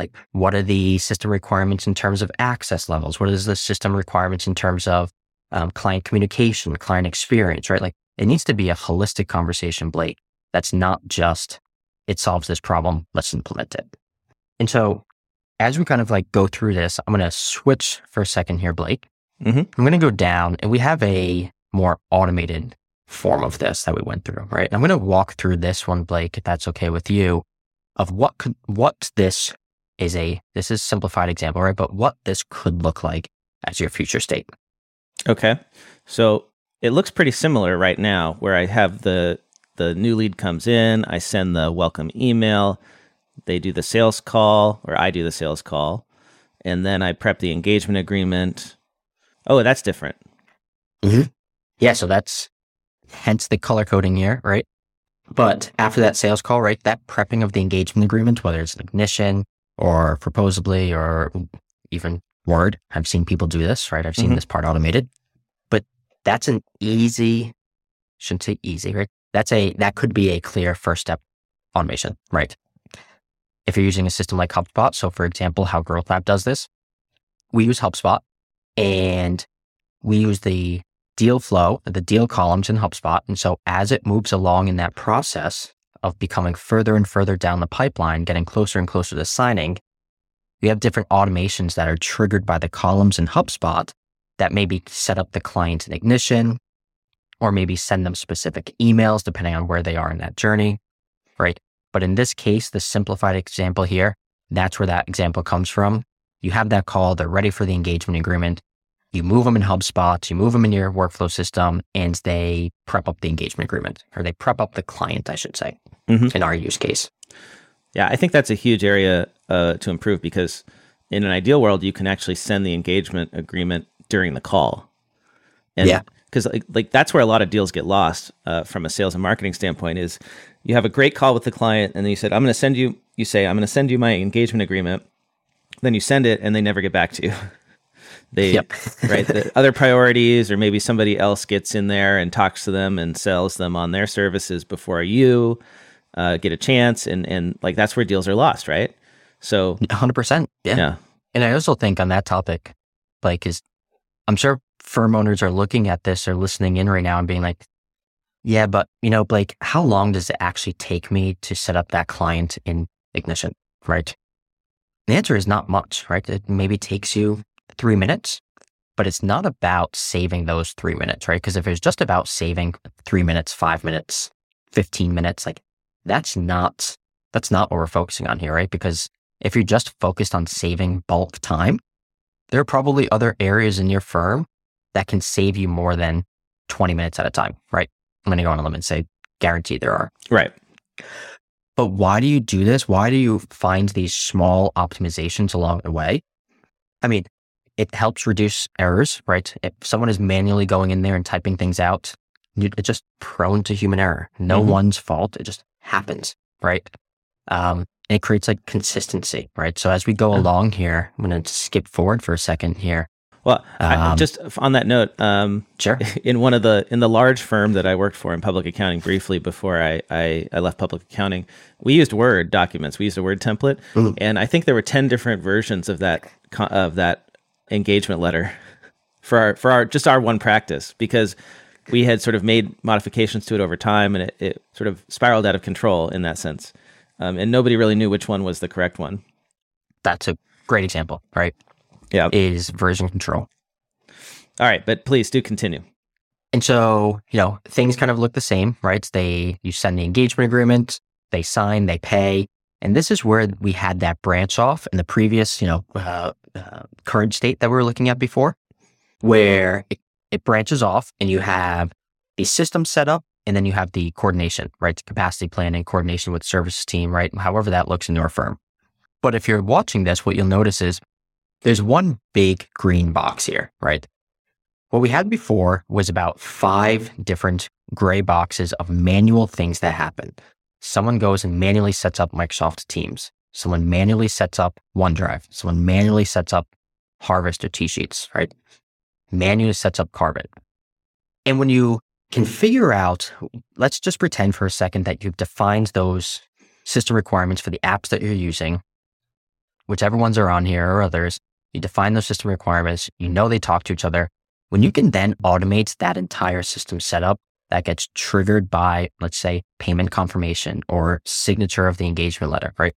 Like, what are the system requirements in terms of access levels? What is the system requirements in terms of um, client communication, client experience, right? Like, it needs to be a holistic conversation, Blake. That's not just, it solves this problem. Let's implement it. And so as we kind of like go through this, I'm going to switch for a second here, Blake. Mhm. I'm going to go down and we have a, more automated form of this that we went through, right? And I'm going to walk through this one, Blake, if that's okay with you, of what could, what this is a, this is simplified example, right? But what this could look like as your future state. Okay. So it looks pretty similar right now where I have the, the new lead comes in, I send the welcome email, they do the sales call, or I do the sales call, and then I prep the engagement agreement. Oh, that's different. Mm-hmm. Yeah. So that's hence the color coding here, right? But after that sales call, right, that prepping of the engagement agreement, whether it's Ignition or Proposably or even Word, I've seen people do this, right? I've seen Mhm. this part automated, but that's an easy, shouldn't say easy, right? That's a, that could be a clear first step automation, right? If you're using a system like HubSpot, so for example, how Growth Lab does this, we use HubSpot and we use the deal flow, the deal columns in HubSpot. And so as it moves along in that process of becoming further and further down the pipeline, getting closer and closer to signing, we have different automations that are triggered by the columns in HubSpot that maybe set up the client in Ignition or maybe send them specific emails depending on where they are in that journey, right? But in this case, the simplified example here, that's where that example comes from. You have that call, they're ready for the engagement agreement. You move them in HubSpot, you move them in your workflow system, and they prep up the engagement agreement, or they prep up the client, I should say, Mhm. in our use case. Yeah, I think that's a huge area uh, to improve because in an ideal world, you can actually send the engagement agreement during the call. And Yeah. Because like, like that's where a lot of deals get lost uh, from a sales and marketing standpoint is you have a great call with the client and then you said, I'm going to send you, you say, I'm going to send you my engagement agreement. Then you send it and they never get back to you. they, Yep. right. The other priorities, or maybe somebody else gets in there and talks to them and sells them on their services before you uh, get a chance. And, and like that's where deals are lost, right? So, 100%. Yeah. yeah. And I also think on that topic, like, is I'm sure firm owners are looking at this or listening in right now and being like, yeah, but you know, Blake, how long does it actually take me to set up that client in Ignition? Right. The answer is not much, right? It maybe takes you three minutes, but it's not about saving those three minutes, right? Because if it's just about saving three minutes, five minutes, 15 minutes, like that's not, that's not what we're focusing on here, right? Because if you're just focused on saving bulk time, there are probably other areas in your firm that can save you more than 20 minutes at a time, right? I'm going to go on a limb and say guaranteed there are. Right. But why do you do this? Why do you find these small optimizations along the way? I mean, it helps reduce errors, right? If someone is manually going in there and typing things out, it's just prone to human error. No Mhm. one's fault. It just happens, right? Um, it creates like consistency, right? So as we go along here, I'm going to skip forward for a second here. Well, I, Um, just on that note, um, Sure. in one of the in the large firm that I worked for in public accounting briefly before I, I, I left public accounting, we used Word documents. We used a Word template, Mhm. and I think there were ten different versions of that of that engagement letter for our for our just our one practice because we had sort of made modifications to it over time, and it, it sort of spiraled out of control in that sense, um, and nobody really knew which one was the correct one. That's a great example, right? Yeah. Is version control. All right, but please do continue. And so, you know, things kind of look the same, right? They, you send the engagement agreement, they sign, they pay. And this is where we had that branch off in the previous, you know, uh, uh, current state that we were looking at before, where it, it branches off and you have the system set up and then you have the coordination, right? The capacity planning, coordination with services team, right? However that looks in your firm. But if you're watching this, what you'll notice is there's one big green box here, right? What we had before was about five different gray boxes of manual things that happen. Someone goes and manually sets up Microsoft Teams. Someone manually sets up OneDrive. Someone manually sets up Harvest or T-Sheets, right? Manually sets up Karbon. And when you can figure out, let's just pretend for a second that you've defined those system requirements for the apps that you're using, whichever ones are on here or others, you define those system requirements, you know they talk to each other. When you can then automate that entire system setup that gets triggered by, let's say, payment confirmation or signature of the engagement letter, right?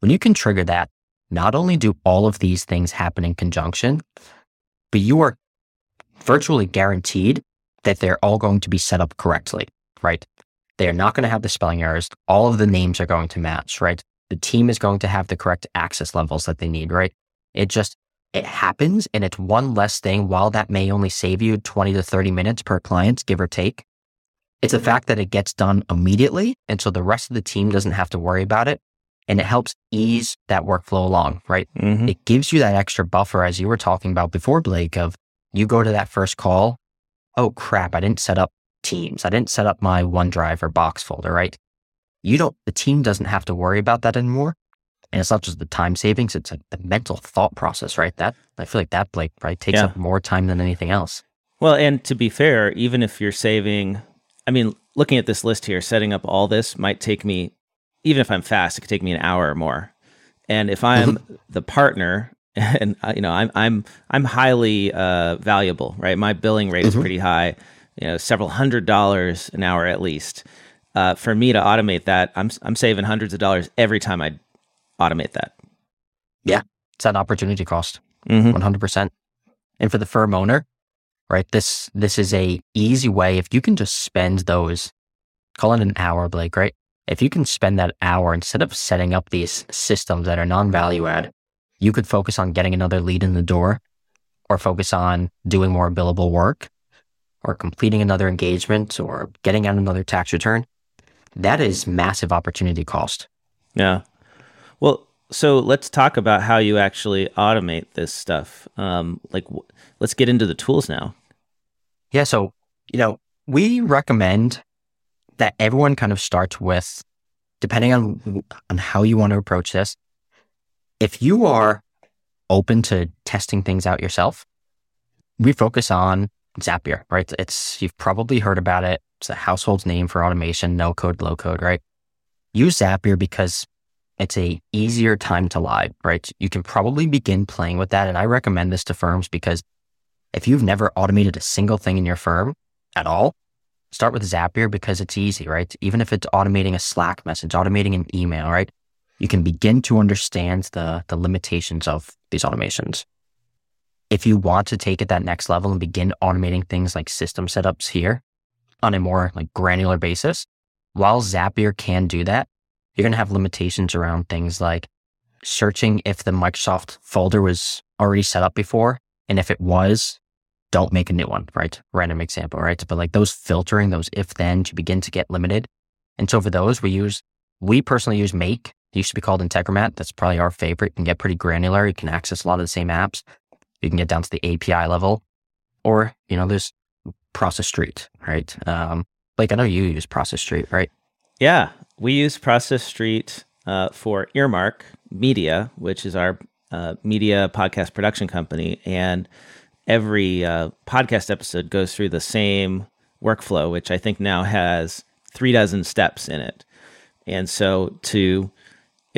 When you can trigger that, not only do all of these things happen in conjunction, but you are virtually guaranteed that they're all going to be set up correctly, right? They are not going to have the spelling errors. All of the names are going to match, right? The team is going to have the correct access levels that they need, right? It just, it happens and it's one less thing while that may only save you 20 to 30 minutes per client, give or take. It's a fact that it gets done immediately. And so the rest of the team doesn't have to worry about it. And it helps ease that workflow along, right? Mm-hmm. It gives you that extra buffer, as you were talking about before, Blake, of you go to that first call. Oh crap, I didn't set up Teams. I didn't set up my OneDrive or Box folder, right? You don't, the team doesn't have to worry about that anymore. And it's not just the time savings, it's like the mental thought process, right? That I feel like that, Blake, right, takes Yeah. up more time than anything else. Well, and to be fair, even if you're saving, I mean, looking at this list here, setting up all this might take me, even if I'm fast, it could take me an hour or more. And if I'm mm-hmm. the partner, and uh, you know, I'm I'm I'm highly uh, valuable, right? My billing rate is Mhm. pretty high, you know, several hundred dollars an hour at least. Uh, for me to automate that, I'm I'm saving hundreds of dollars every time I automate that. Yeah, it's an opportunity cost. Mm-hmm. 100%. And for the firm owner, right, this, this is a easy way. If you can just spend those, call it an hour, Blake, right? If you can spend that hour instead of setting up these systems that are non-value add, you could focus on getting another lead in the door or focus on doing more billable work or completing another engagement or getting out another tax return. That is massive opportunity cost. Yeah. Well, so let's talk about how you actually automate this stuff. Um, like, w- let's get into the tools now. Yeah. So, you know, we recommend that everyone kind of starts with, depending on, on how you want to approach this. If you are open to testing things out yourself, we focus on Zapier, right? It's, you've probably heard about it. It's a household name for automation, no code, low code, right? Use Zapier because it's a easier time to live, right? You can probably begin playing with that. And I recommend this to firms because if you've never automated a single thing in your firm at all, start with Zapier because it's easy, right? Even if it's automating a Slack message, automating an email, right? You can begin to understand the, the limitations of these automations. If you want to take it that next level and begin automating things like system setups here on a more like granular basis, while Zapier can do that, you're going to have limitations around things like searching if the Microsoft folder was already set up before. And if it was, don't make a new one, right? Random example, right? But like those filtering, those if then to begin to get limited. And so for those, we use, we personally use Make. It used to be called Integromat. That's probably our favorite. You can get pretty granular. You can access a lot of the same apps. You can get down to the API level. Or, you know, there's Process Street, right? Um, like I know you use Process Street, right? Yeah, we use Process Street uh, for Earmark Media, which is our uh, media podcast production company, and every uh, podcast episode goes through the same workflow, which I think now has three dozen steps in it. And so, to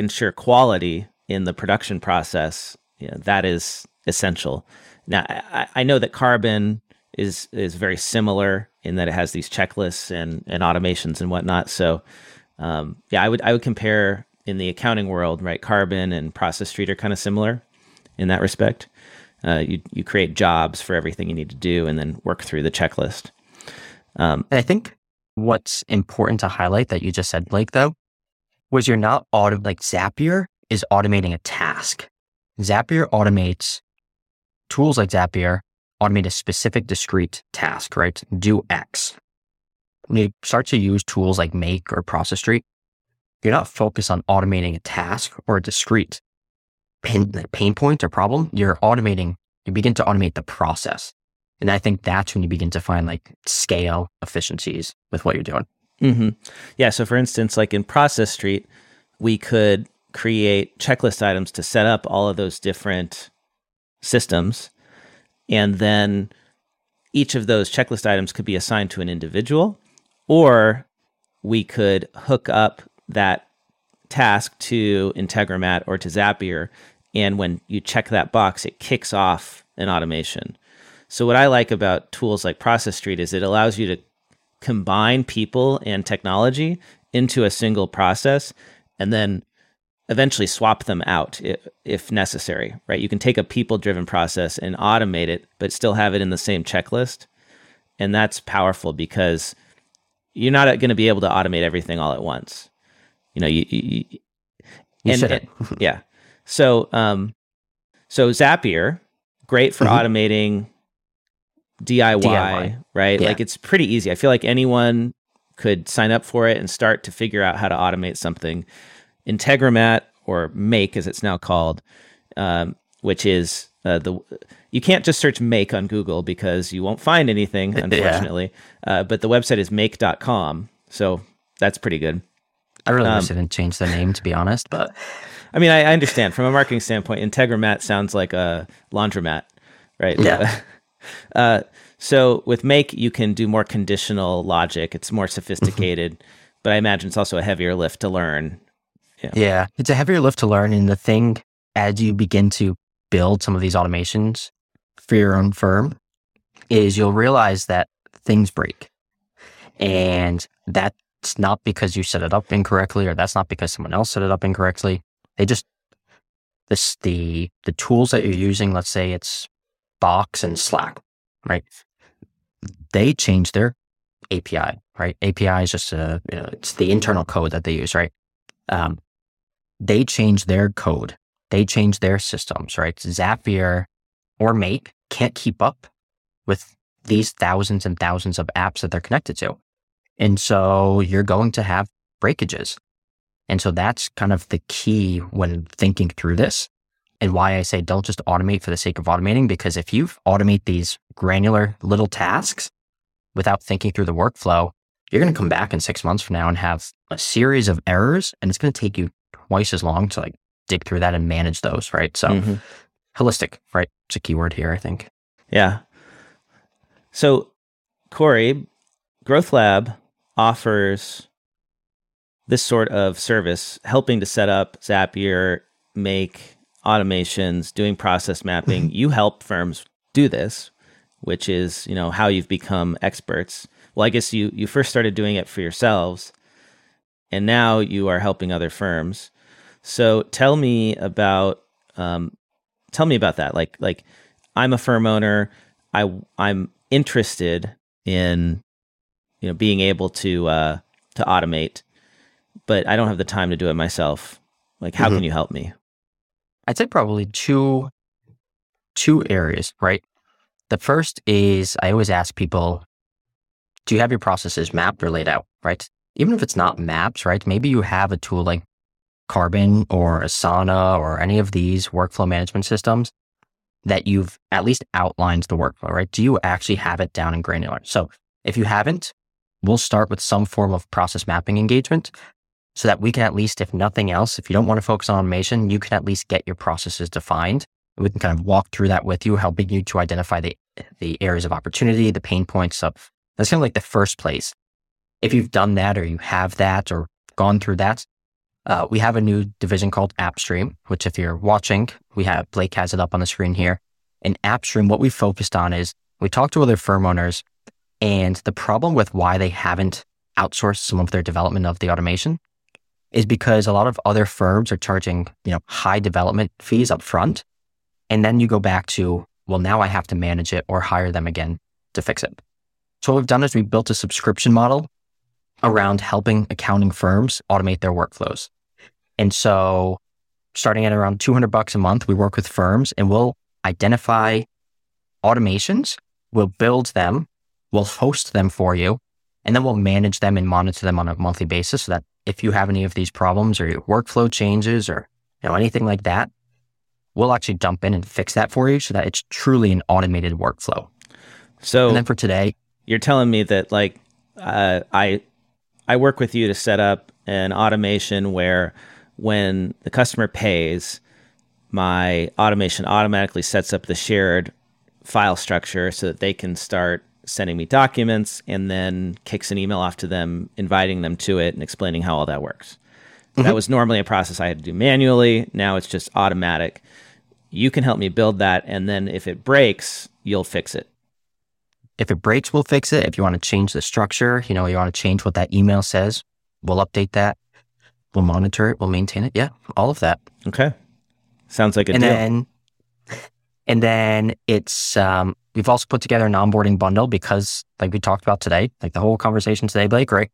ensure quality in the production process, you know, that is essential. Now, I, I know that Karbon is is very similar in that it has these checklists and and automations and whatnot. So, um, yeah, I would I would compare in the accounting world, right? Karbon and Process Street are kind of similar in that respect. Uh, you you create jobs for everything you need to do, and then work through the checklist. Um, And I think what's important to highlight that you just said, Blake, though, was you're not auto like Zapier is automating a task. Zapier automates tools like Zapier automate a specific discrete task, right? Do X. When you start to use tools like Make or Process Street, you're not focused on automating a task or a discrete pain, pain point or problem. You're automating, you begin to automate the process. And I think that's when you begin to find like scale efficiencies with what you're doing. Hmm Yeah. So, for instance, like in Process Street, we could create checklist items to set up all of those different systems. And then each of those checklist items could be assigned to an individual, or we could hook up that task to Integromat or to Zapier. And when you check that box, it kicks off an automation. So, what I like about tools like Process Street is it allows you to combine people and technology into a single process and then eventually swap them out if, if necessary, right? You can take a people driven process and automate it, but still have it in the same checklist. and that's powerful because you're not going to be able to automate everything all at once. You know, you, you, You and, shouldn't. and- yeah. So, um, so Zapier, great for Mhm. automating DIY, DIY. right? Yeah. Like it's pretty easy. I feel like anyone could sign up for it and start to figure out how to automate something. Integromat or Make, as it's now called, um, which is uh, the you can't just search Make on Google because you won't find anything, Yeah. unfortunately. Uh, but the website is make.com, so that's pretty good. I really Um, wish they didn't change the name, to be honest. But I mean, I, I understand from a marketing standpoint, Integromat sounds like a laundromat, right? Yeah. uh, so with Make, you can do more conditional logic. It's more sophisticated, but I imagine it's also a heavier lift to learn. yeah, it's a heavier lift to learn. And the thing, as you begin to build some of these automations for your own firm, is you'll realize that things break. And that's not because you set it up incorrectly, or that's not because someone else set it up incorrectly. They just this the the tools that you're using. Let's say it's Box and Slack, right? They change their API, right? API is just a you know, it's the internal code that they use, right? Um, they change their code, they change their systems, right? Zapier or Make can't keep up with these thousands and thousands of apps that they're connected to. And so you're going to have breakages. And so that's kind of the key when thinking through this and why I say don't just automate for the sake of automating, because if you automate these granular little tasks without thinking through the workflow, you're going to come back in six months from now and have a series of errors and it's going to take you twice as long to like dig through that and manage those. Right. So Mhm. holistic, right? It's a keyword here, I think. Yeah. So, Corey, Growth Lab offers this sort of service, helping to set up Zapier, make automations, doing process mapping. you help firms do this, which is, you know, how you've become experts. Well, I guess you you first started doing it for yourselves, and now you are helping other firms. So, tell me about um, tell me about that. Like like I'm a firm owner. I I'm interested in you know being able to uh, to automate, but I don't have the time to do it myself. Like, how Mhm. can you help me? I'd say probably two two areas, right? The first is I always ask people, do you have your processes mapped or laid out, right? Even if it's not maps, right? Maybe you have a tool like Karbon or Asana or any of these workflow management systems that you've at least outlined the workflow, right? Do you actually have it down in granular? So if you haven't, we'll start with some form of process mapping engagement so that we can at least, if nothing else, if you don't want to focus on automation, you can at least get your processes defined. We can kind of walk through that with you, helping you to identify the the areas of opportunity, the pain points. of that's kind of like the first place. If you've done that or you have that or gone through that, uh, we have a new division called AppStream, which if you're watching, we have Blake has it up on the screen here. In AppStream, what we focused on is we talked to other firm owners and the problem with why they haven't outsourced some of their development of the automation is because a lot of other firms are charging, you know, high development fees up front. And then you go back to, well, now I have to manage it or hire them again to fix it. So what we've done is we built a subscription model around helping accounting firms automate their workflows. And so starting at around 200 bucks a month, we work with firms and we'll identify automations, we'll build them, we'll host them for you, and then we'll manage them and monitor them on a monthly basis so that if you have any of these problems or your workflow changes or you know anything like that, we'll actually jump in and fix that for you so that it's truly an automated workflow. So And then for today, you're telling me that like uh, I I work with you to set up an automation where when the customer pays, my automation automatically sets up the shared file structure so that they can start sending me documents and then kicks an email off to them inviting them to it and explaining how all that works. That was normally a process I had to do manually. Now it's just automatic. You can help me build that and then if it breaks, you'll fix it. if it breaks, we'll fix it. If you want to change the structure, you know, you want to change what that email says, we'll update that. We'll monitor it. We'll maintain it. Yeah, all of that. Okay. Sounds like a and deal. then and then it's um we've also put together an onboarding bundle because, like we talked about today, like the whole conversation today, Blake, right?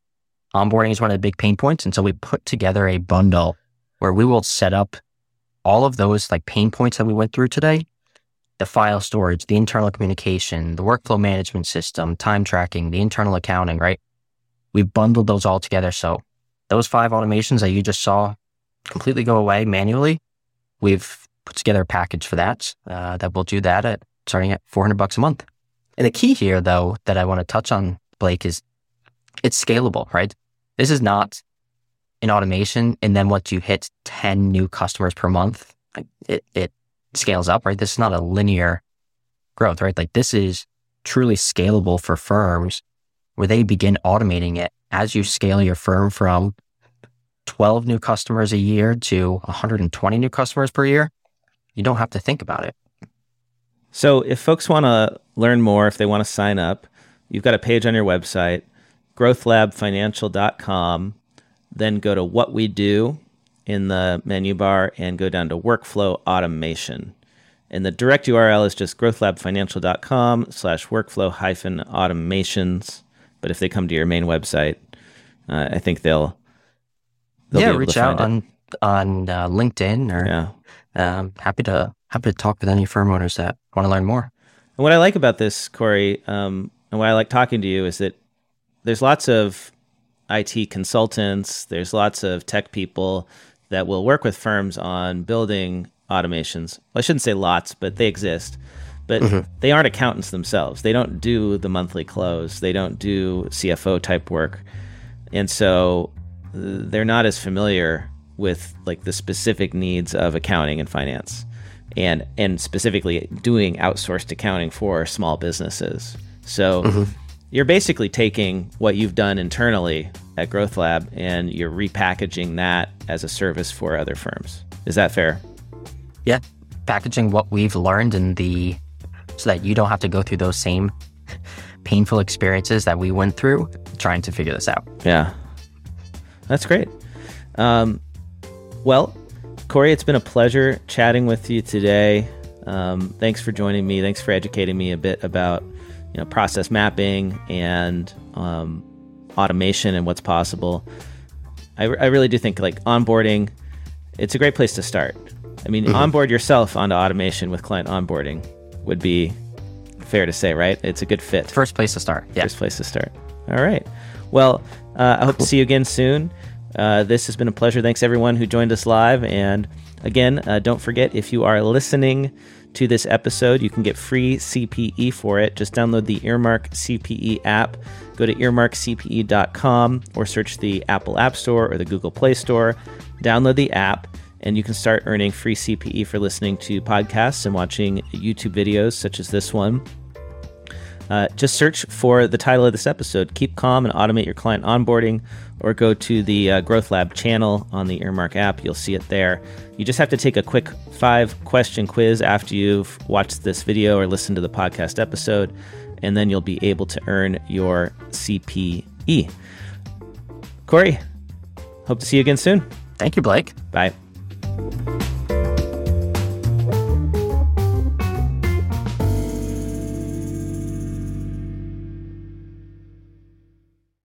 Onboarding is one of the big pain points. And so we put together a bundle where we will set up all of those like pain points that we went through today the file storage, the internal communication, the workflow management system, time tracking, the internal accounting, right? We've bundled those all together. So those five automations that you just saw completely go away manually. We've put together a package for that, uh, that will do that at starting at 400 bucks a month. And the key here, though, that I want to touch on, Blake, is it's scalable, right? This is not an automation. And then once you hit 10 new customers per month, it, it scales up, right? This is not a linear growth, right? Like this is truly scalable for firms where they begin automating it as you scale your firm from 12 new customers a year to 120 new customers per year. You don't have to think about it. So, if folks want to learn more, if they want to sign up, you've got a page on your website, growthlabfinancial.com. Then go to what we do in the menu bar and go down to workflow automation. And the direct URL is just growthlabfinancial.com slash workflow hyphen automations. But if they come to your main website, uh, I think they'll, they'll yeah, reach out on on uh, LinkedIn or yeah. um, happy to happy to talk with any firm owners that want to learn more. And what I like about this, Corey, um, and why I like talking to you is that there's lots of IT consultants, there's lots of tech people that will work with firms on building automations. Well, I shouldn't say lots, but they exist. But mm-hmm. they aren't accountants themselves. They don't do the monthly close. They don't do CFO type work. And so they're not as familiar with like the specific needs of accounting and finance and and specifically doing outsourced accounting for small businesses. So mm-hmm. you're basically taking what you've done internally at Growth Lab and you're repackaging that as a service for other firms. Is that fair? Yeah, packaging what we've learned in the so that you don't have to go through those same painful experiences that we went through trying to figure this out. Yeah, that's great. Um, well, Corey, it's been a pleasure chatting with you today. Um, thanks for joining me. Thanks for educating me a bit about you know process mapping and um, automation and what's possible. I, I really do think like onboarding, it's a great place to start. I mean, mm-hmm. onboard yourself onto automation with client onboarding would be fair to say, right? It's a good fit. First place to start. Yeah. First place to start. All right. Well, uh, I hope to see you again soon. Uh, this has been a pleasure. Thanks everyone who joined us live. And again, uh, don't forget if you are listening to this episode, you can get free CPE for it. Just download the Earmark CPE app. Go to earmarkcpe.com or search the Apple App Store or the Google Play Store. Download the app and you can start earning free CPE for listening to podcasts and watching YouTube videos such as this one. Uh, just search for the title of this episode Keep Calm and Automate Your Client Onboarding, or go to the uh, Growth Lab channel on the Earmark app. You'll see it there. You just have to take a quick five question quiz after you've watched this video or listened to the podcast episode, and then you'll be able to earn your CPE. Corey, hope to see you again soon. Thank you, Blake. Bye.